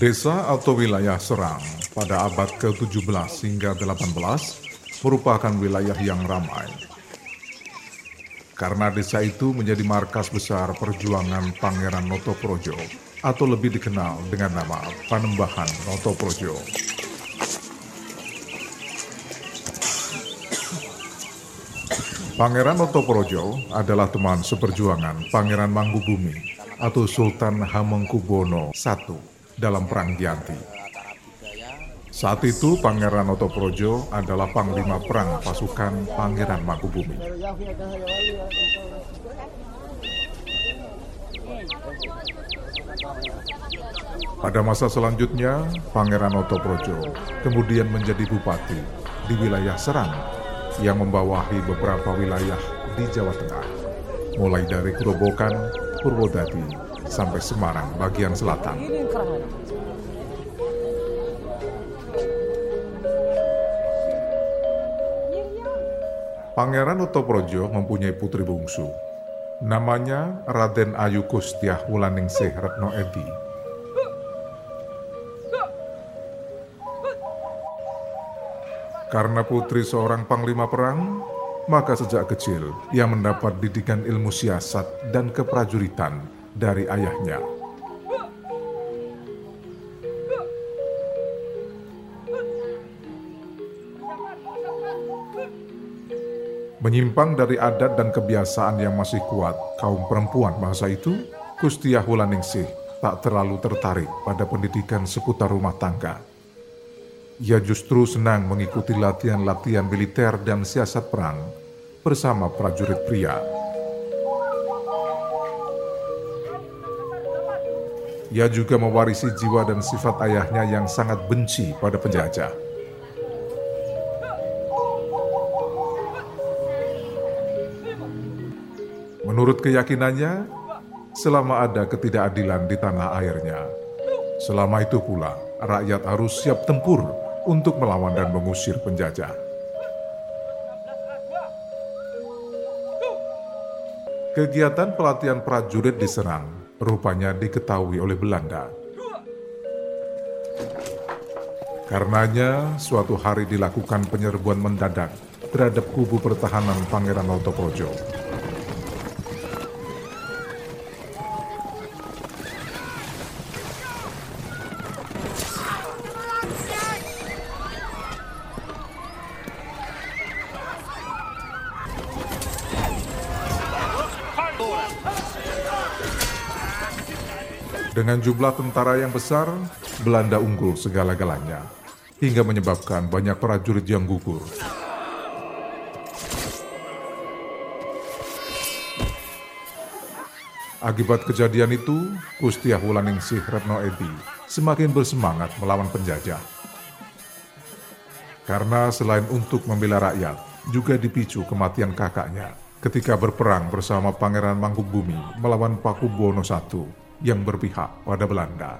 Desa atau wilayah Serang pada abad ke-17 hingga 18 merupakan wilayah yang ramai. Karena desa itu menjadi markas besar perjuangan Pangeran Notoprojo atau lebih dikenal dengan nama Panembahan Notoprojo. Pangeran Notoprojo adalah teman seperjuangan Pangeran Mangkubumi atau Sultan Hamengkubuwono I dalam Perang Gianti. Saat itu Pangeran Notoprojo adalah panglima perang pasukan Pangeran Mangkubumi. Pada masa selanjutnya, Pangeran Notoprojo kemudian menjadi bupati di wilayah Serang yang membawahi beberapa wilayah di Jawa Tengah, mulai dari Gerobokan, Purwodadi, sampai Semarang bagian selatan. Pangeran Utoprojo mempunyai putri bungsu. Namanya Raden Ayu Kustiah Wulaningsih Retno Edi. Karena putri seorang panglima perang, maka sejak kecil ia mendapat didikan ilmu siasat dan keprajuritan dari ayahnya. Menyimpang dari adat dan kebiasaan yang masih kuat kaum perempuan masa itu, Kustiah Wulaningsih tak terlalu tertarik pada pendidikan seputar rumah tangga. Ia justru senang mengikuti latihan-latihan militer dan siasat perang bersama prajurit pria. Ia juga mewarisi jiwa dan sifat ayahnya yang sangat benci pada penjajah. Menurut keyakinannya, selama ada ketidakadilan di tanah airnya, selama itu pula rakyat harus siap tempur untuk melawan dan mengusir penjajah. Kegiatan pelatihan prajurit diserang rupanya diketahui oleh Belanda. Karenanya, suatu hari dilakukan penyerbuan mendadak terhadap kubu pertahanan Pangeran Notoprojo. Dengan jumlah tentara yang besar, Belanda unggul segala-galanya, hingga menyebabkan banyak prajurit yang gugur. Akibat kejadian itu, Kustiah Wulaningsih Retno Edi semakin bersemangat melawan penjajah. Karena selain untuk membela rakyat, juga dipicu kematian kakaknya ketika berperang bersama Pangeran Mangkubumi melawan Pakubuwono I yang berpihak pada Belanda.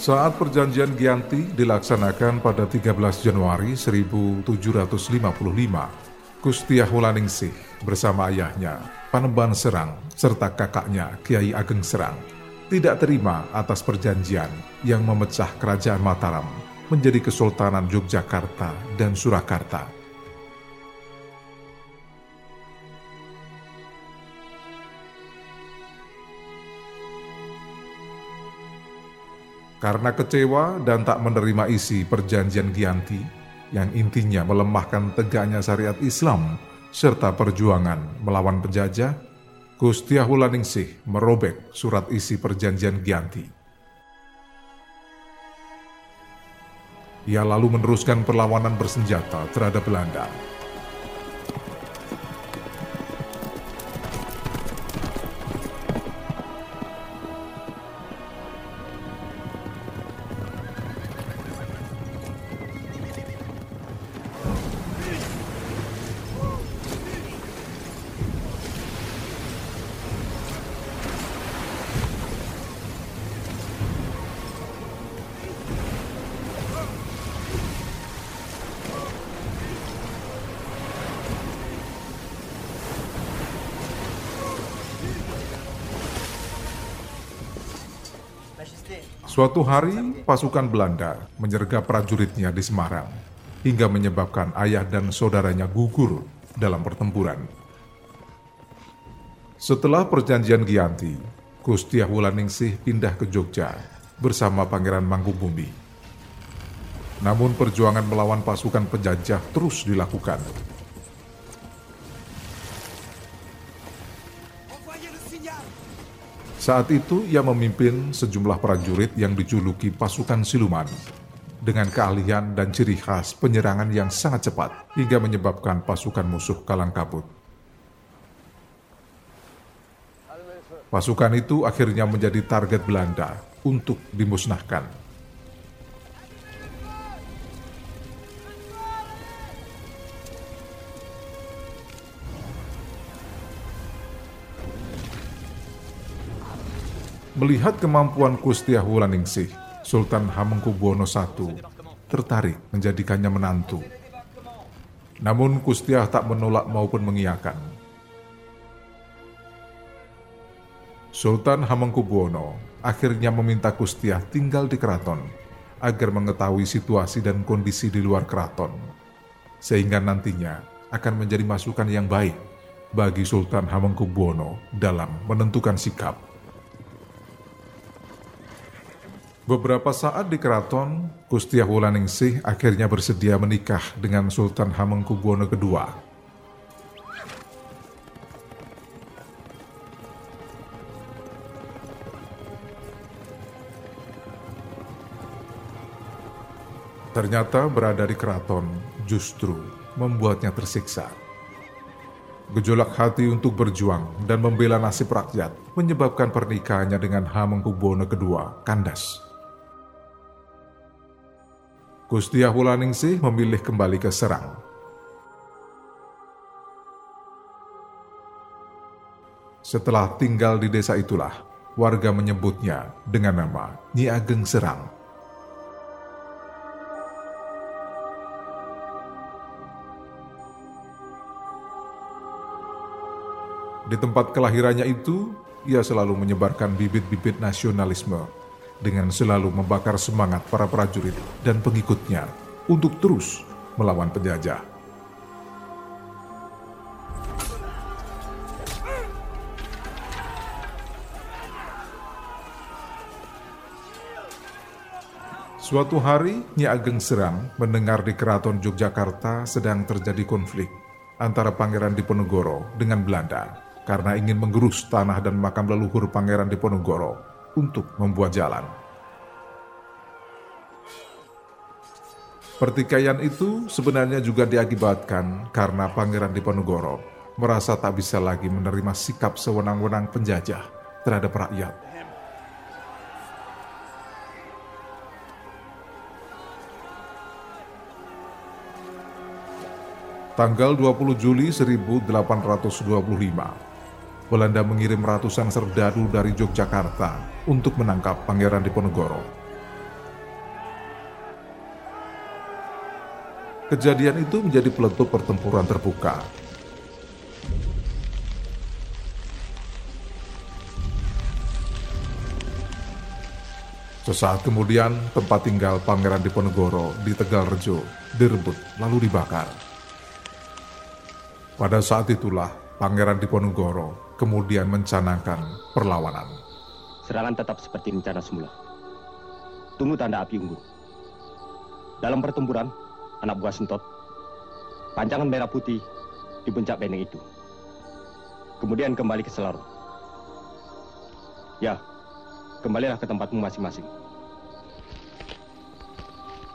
Saat perjanjian Gianti dilaksanakan pada 13 Januari 1755, Kustiah Wulaningsih bersama ayahnya, Panembahan Serang, serta kakaknya Kiai Ageng Serang tidak terima atas perjanjian yang memecah kerajaan Mataram menjadi Kesultanan Yogyakarta dan Surakarta. Karena kecewa dan tak menerima isi perjanjian Gianti yang intinya melemahkan tegaknya syariat Islam serta perjuangan melawan penjajah, Gusti Ahulaningsih merobek surat isi perjanjian Gianti. Ia lalu meneruskan perlawanan bersenjata terhadap Belanda. Suatu hari, pasukan Belanda menyergap prajuritnya di Semarang hingga menyebabkan ayah dan saudaranya gugur dalam pertempuran. Setelah perjanjian Giyanti, Gusti Wulandningsih pindah ke Jogja bersama Pangeran Mangkubumi. Namun perjuangan melawan pasukan penjajah terus dilakukan. Saat itu ia memimpin sejumlah prajurit yang dijuluki pasukan siluman dengan keahlian dan ciri khas penyerangan yang sangat cepat hingga menyebabkan pasukan musuh kalang kabut. Pasukan itu akhirnya menjadi target Belanda untuk dimusnahkan. Melihat kemampuan Kustiah Wulandningsih, Sultan Hamengkubuwono I tertarik menjadikannya menantu. Namun Kustiah tak menolak maupun mengiyakan. Sultan Hamengkubuwono akhirnya meminta Kustiah tinggal di keraton agar mengetahui situasi dan kondisi di luar keraton, sehingga nantinya akan menjadi masukan yang baik bagi Sultan Hamengkubuwono dalam menentukan sikap. Beberapa saat di keraton, Gustiah Wulandningsih akhirnya bersedia menikah dengan Sultan Hamengkubuwono II. Ternyata berada di keraton justru membuatnya tersiksa. Gejolak hati untuk berjuang dan membela nasib rakyat menyebabkan pernikahannya dengan Hamengkubuwono II kandas. Gustiah Wulandningsih memilih kembali ke Serang. Setelah tinggal di desa itulah, warga menyebutnya dengan nama Nyi Ageng Serang. Di tempat kelahirannya itu, ia selalu menyebarkan bibit-bibit nasionalisme dengan selalu membakar semangat para prajurit dan pengikutnya untuk terus melawan penjajah. Suatu hari, Nyi Ageng Serang mendengar di keraton Yogyakarta sedang terjadi konflik antara Pangeran Diponegoro dengan Belanda karena ingin menggerus tanah dan makam leluhur Pangeran Diponegoro untuk membuat jalan. Pertikaian itu sebenarnya juga diakibatkan karena Pangeran Diponegoro merasa tak bisa lagi menerima sikap sewenang-wenang penjajah terhadap rakyat. Tanggal 20 Juli 1825, Belanda mengirim ratusan serdadu dari Yogyakarta untuk menangkap Pangeran Diponegoro. Kejadian itu menjadi peletup pertempuran terbuka. Sesaat kemudian, tempat tinggal Pangeran Diponegoro di Tegal Rejo direbut lalu dibakar. Pada saat itulah Pangeran Diponegoro kemudian mencanangkan perlawanan. Serangan tetap seperti rencana semula. Tunggu tanda api unggun. Dalam pertempuran, anak buah sentot, panjangan merah putih di puncak benteng itu. Kemudian kembali ke Selarong. Ya, kembalilah ke tempatmu masing-masing.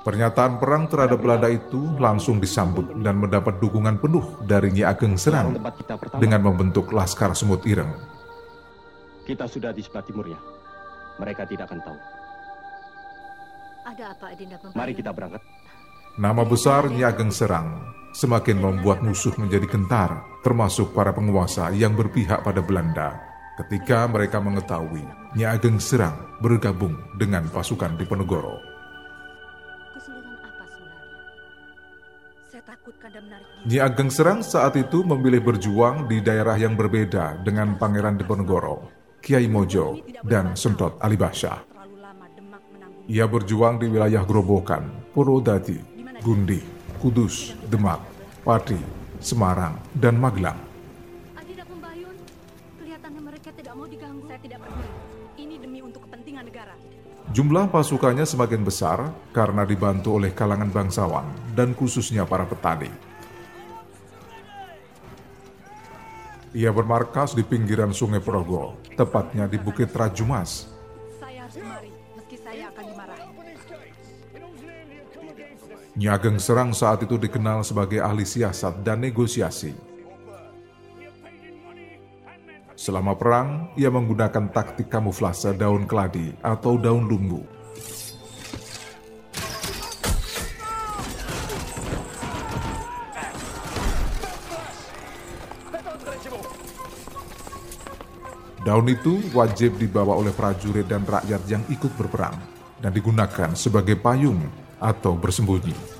Pernyataan perang terhadap Belanda itu langsung disambut dan mendapat dukungan penuh dari Nyi Ageng Serang dengan membentuk Laskar Semut Ireng kita sudah di sebelah timurnya. Mereka tidak akan tahu. Ada apa Adinda Mari kita berangkat. Nama besar Nyi Ageng Serang semakin membuat musuh menjadi gentar, termasuk para penguasa yang berpihak pada Belanda. Ketika mereka mengetahui Nyi Ageng Serang bergabung dengan pasukan Diponegoro. Kesulitan Nyi Ageng Serang saat itu memilih berjuang di daerah yang berbeda dengan Pangeran Diponegoro. Kiai Mojo, dan Sentot Alibasha. Ia berjuang di wilayah Grobogan, Purwodadi, Gundi, Kudus, Demak, Pati, Semarang, dan Magelang. Adidak Membayun, kelihatannya mereka tidak mau diganggu. Saya tidak peduli. Ini demi untuk kepentingan negara. Jumlah pasukannya semakin besar karena dibantu oleh kalangan bangsawan dan khususnya para petani. Ia bermarkas di pinggiran Sungai Progo, tepatnya di Bukit Rajumas. Saya harus kemari, meski saya akan dimarahi. Nyi Ageng Serang saat itu dikenal sebagai ahli siasat dan negosiasi. Selama perang, ia menggunakan taktik kamuflase daun keladi atau daun lumbu. Daun itu wajib dibawa oleh prajurit dan rakyat yang ikut berperang dan digunakan sebagai payung atau bersembunyi.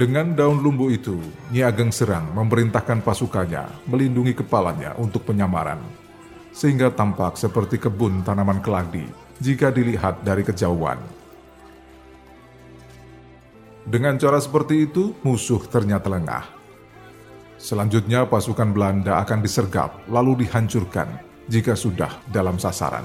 Dengan daun lumbu itu, Nyi Ageng Serang memerintahkan pasukannya melindungi kepalanya untuk penyamaran, sehingga tampak seperti kebun tanaman keladi jika dilihat dari kejauhan. Dengan cara seperti itu, musuh ternyata lengah. Selanjutnya pasukan Belanda akan disergap lalu dihancurkan jika sudah dalam sasaran.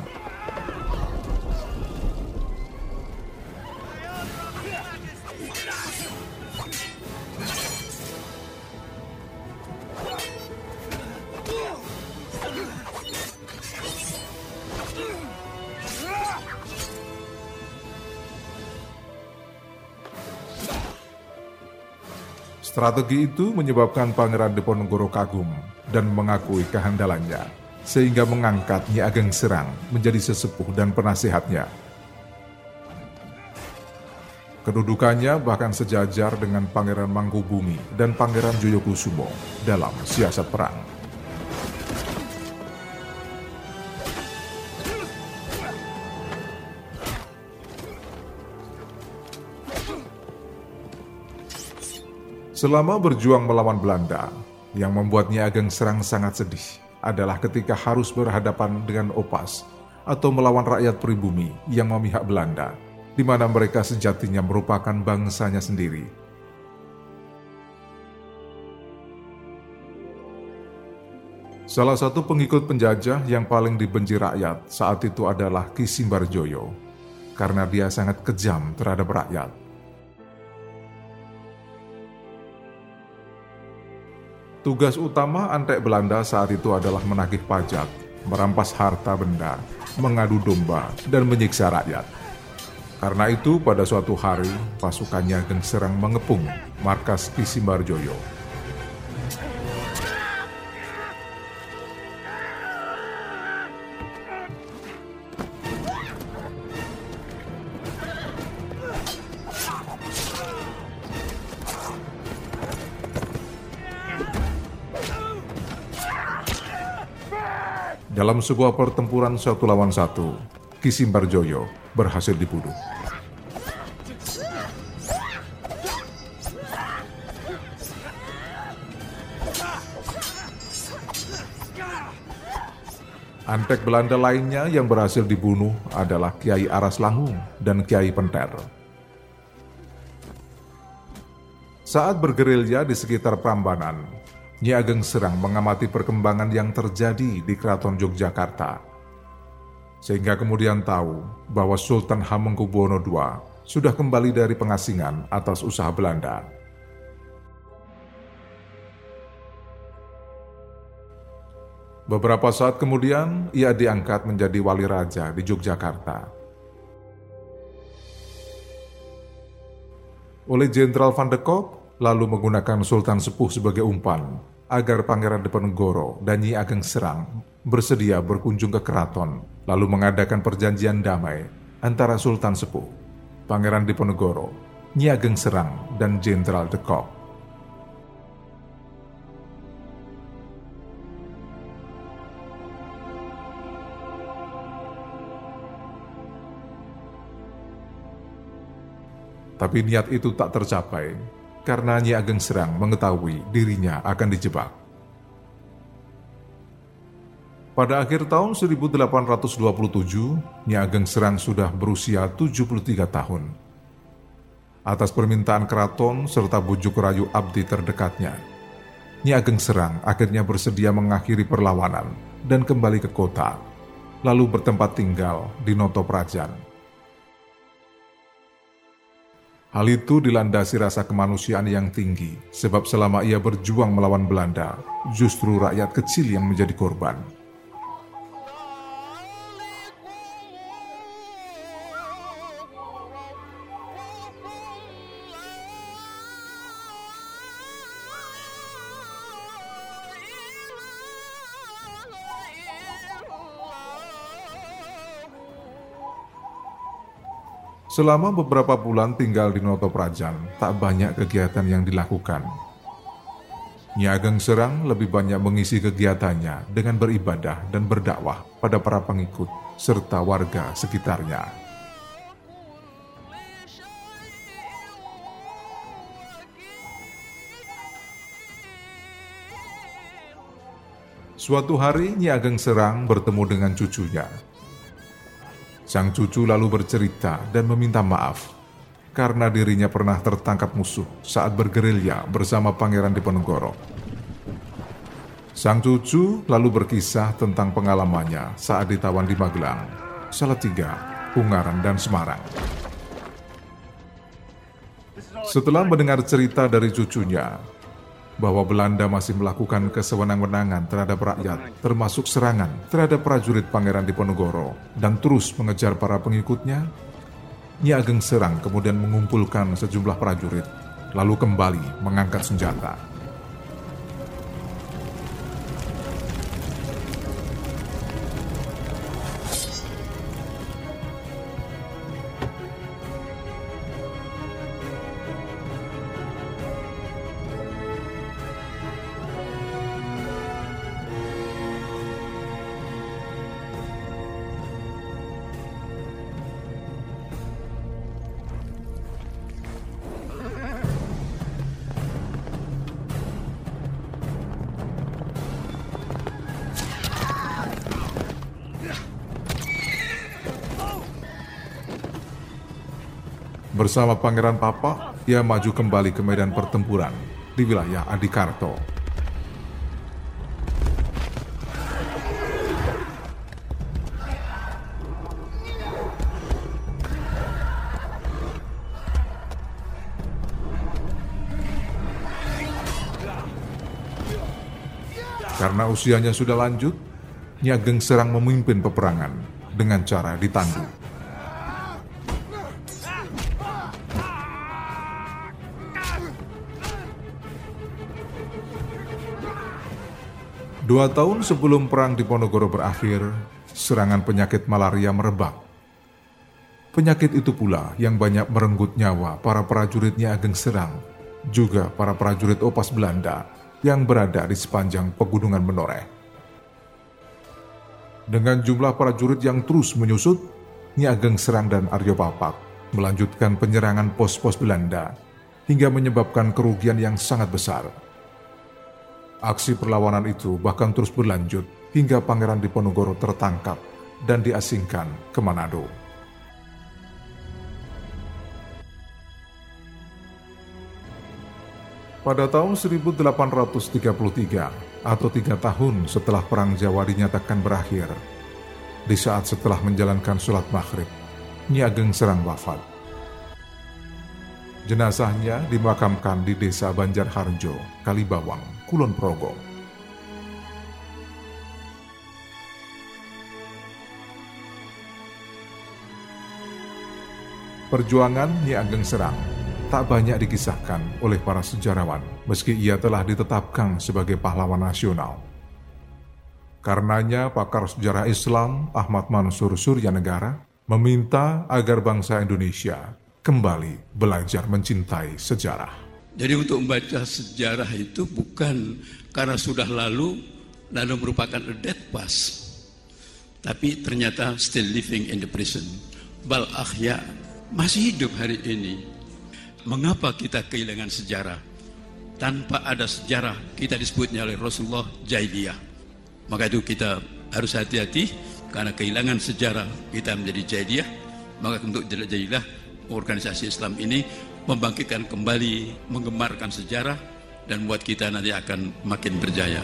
Strategi itu menyebabkan Pangeran Diponegoro kagum dan mengakui kehandalannya, sehingga mengangkat Nyi Ageng Serang menjadi sesepuh dan penasihatnya. Kedudukannya bahkan sejajar dengan Pangeran Mangkubumi dan Pangeran Joyokusumo dalam siasat perang. Selama berjuang melawan Belanda, yang membuatnya Ageng Serang sangat sedih adalah ketika harus berhadapan dengan Opas atau melawan rakyat pribumi yang memihak Belanda, di mana mereka sejatinya merupakan bangsanya sendiri. Salah satu pengikut penjajah yang paling dibenci rakyat saat itu adalah Ki Simbarjoyo, karena dia sangat kejam terhadap rakyat. Tugas utama antek Belanda saat itu adalah menagih pajak, merampas harta benda, mengadu domba, dan menyiksa rakyat. Karena itu, pada suatu hari, pasukannya Ageng Serang mengepung markas Ki Dalam sebuah pertempuran satu lawan satu, Ki Simbarjoyo berhasil dibunuh. Antek Belanda lainnya yang berhasil dibunuh adalah Kiai Aras Langung dan Kiai Penter. Saat bergerilya di sekitar Prambanan, Nyi Ageng Serang mengamati perkembangan yang terjadi di Keraton Yogyakarta. Sehingga kemudian tahu bahwa Sultan Hamengkubuwono II sudah kembali dari pengasingan atas usaha Belanda. Beberapa saat kemudian, ia diangkat menjadi wali raja di Yogyakarta. Oleh Jenderal Van de Kock, lalu menggunakan Sultan Sepuh sebagai umpan agar Pangeran Diponegoro dan Nyi Ageng Serang bersedia berkunjung ke keraton, lalu mengadakan perjanjian damai antara Sultan Sepuh, Pangeran Diponegoro, Nyi Ageng Serang, dan Jenderal de Kock. Tapi niat itu tak tercapai karena Nyi Ageng Serang mengetahui dirinya akan dijebak. Pada akhir tahun 1827, Nyi Ageng Serang sudah berusia 73 tahun. Atas permintaan keraton serta bujuk rayu abdi terdekatnya, Nyi Ageng Serang akhirnya bersedia mengakhiri perlawanan dan kembali ke kota, lalu bertempat tinggal di Noto Prajan. Hal itu dilandasi rasa kemanusiaan yang tinggi, sebab selama ia berjuang melawan Belanda, justru rakyat kecil yang menjadi korban. Selama beberapa bulan tinggal di Noto Prajan, tak banyak kegiatan yang dilakukan. Nyi Ageng Serang lebih banyak mengisi kegiatannya dengan beribadah dan berdakwah pada para pengikut serta warga sekitarnya. Suatu hari Nyi Ageng Serang bertemu dengan cucunya, Sang cucu lalu bercerita dan meminta maaf karena dirinya pernah tertangkap musuh saat bergerilya bersama Pangeran Diponegoro. Sang cucu lalu berkisah tentang pengalamannya saat ditawan di Magelang, Salatiga, Ungaran, dan Semarang. Setelah mendengar cerita dari cucunya, bahwa Belanda masih melakukan kesewenang-wenangan terhadap rakyat, termasuk serangan terhadap prajurit Pangeran Diponegoro, dan terus mengejar para pengikutnya, Nyi Ageng Serang kemudian mengumpulkan sejumlah prajurit, lalu kembali mengangkat senjata. Bersama Pangeran Papa, ia maju kembali ke medan pertempuran di wilayah Adikarto. Karena usianya sudah lanjut, Nyageng Serang memimpin peperangan dengan cara ditandu. Dua tahun sebelum perang di Ponorogo berakhir, serangan penyakit malaria merebak. Penyakit itu pula yang banyak merenggut nyawa para prajuritnya Ageng Serang, juga para prajurit Opas Belanda yang berada di sepanjang pegunungan Menoreh. Dengan jumlah prajurit yang terus menyusut, Nyi Ageng Serang dan Aryo Papak melanjutkan penyerangan pos-pos Belanda hingga menyebabkan kerugian yang sangat besar Aksi perlawanan itu bahkan terus berlanjut hingga Pangeran Diponegoro tertangkap dan diasingkan ke Manado. Pada tahun 1833 atau tiga tahun setelah Perang Jawa dinyatakan berakhir, di saat setelah menjalankan sholat maghrib, Nyi Ageng Serang wafat. Jenazahnya dimakamkan di desa Banjarharjo, Kalibawang, Kulon Progo. Perjuangan Nyi Ageng Serang tak banyak dikisahkan oleh para sejarawan meski ia telah ditetapkan sebagai pahlawan nasional. Karenanya pakar sejarah Islam Ahmad Mansur Surya Negara meminta agar bangsa Indonesia kembali belajar mencintai sejarah. Jadi untuk membaca sejarah itu bukan karena sudah lalu lalu merupakan a dead past. Tapi ternyata still living in the prison. Bal akhya masih hidup hari ini. Mengapa kita kehilangan sejarah? Tanpa ada sejarah kita disebutnya oleh Rasulullah jahiliyah. Maka itu kita harus hati-hati karena kehilangan sejarah kita menjadi jahiliyah maka untuk jadilah organisasi Islam ini membangkitkan kembali menggemarkan sejarah dan buat kita nanti akan makin berjaya.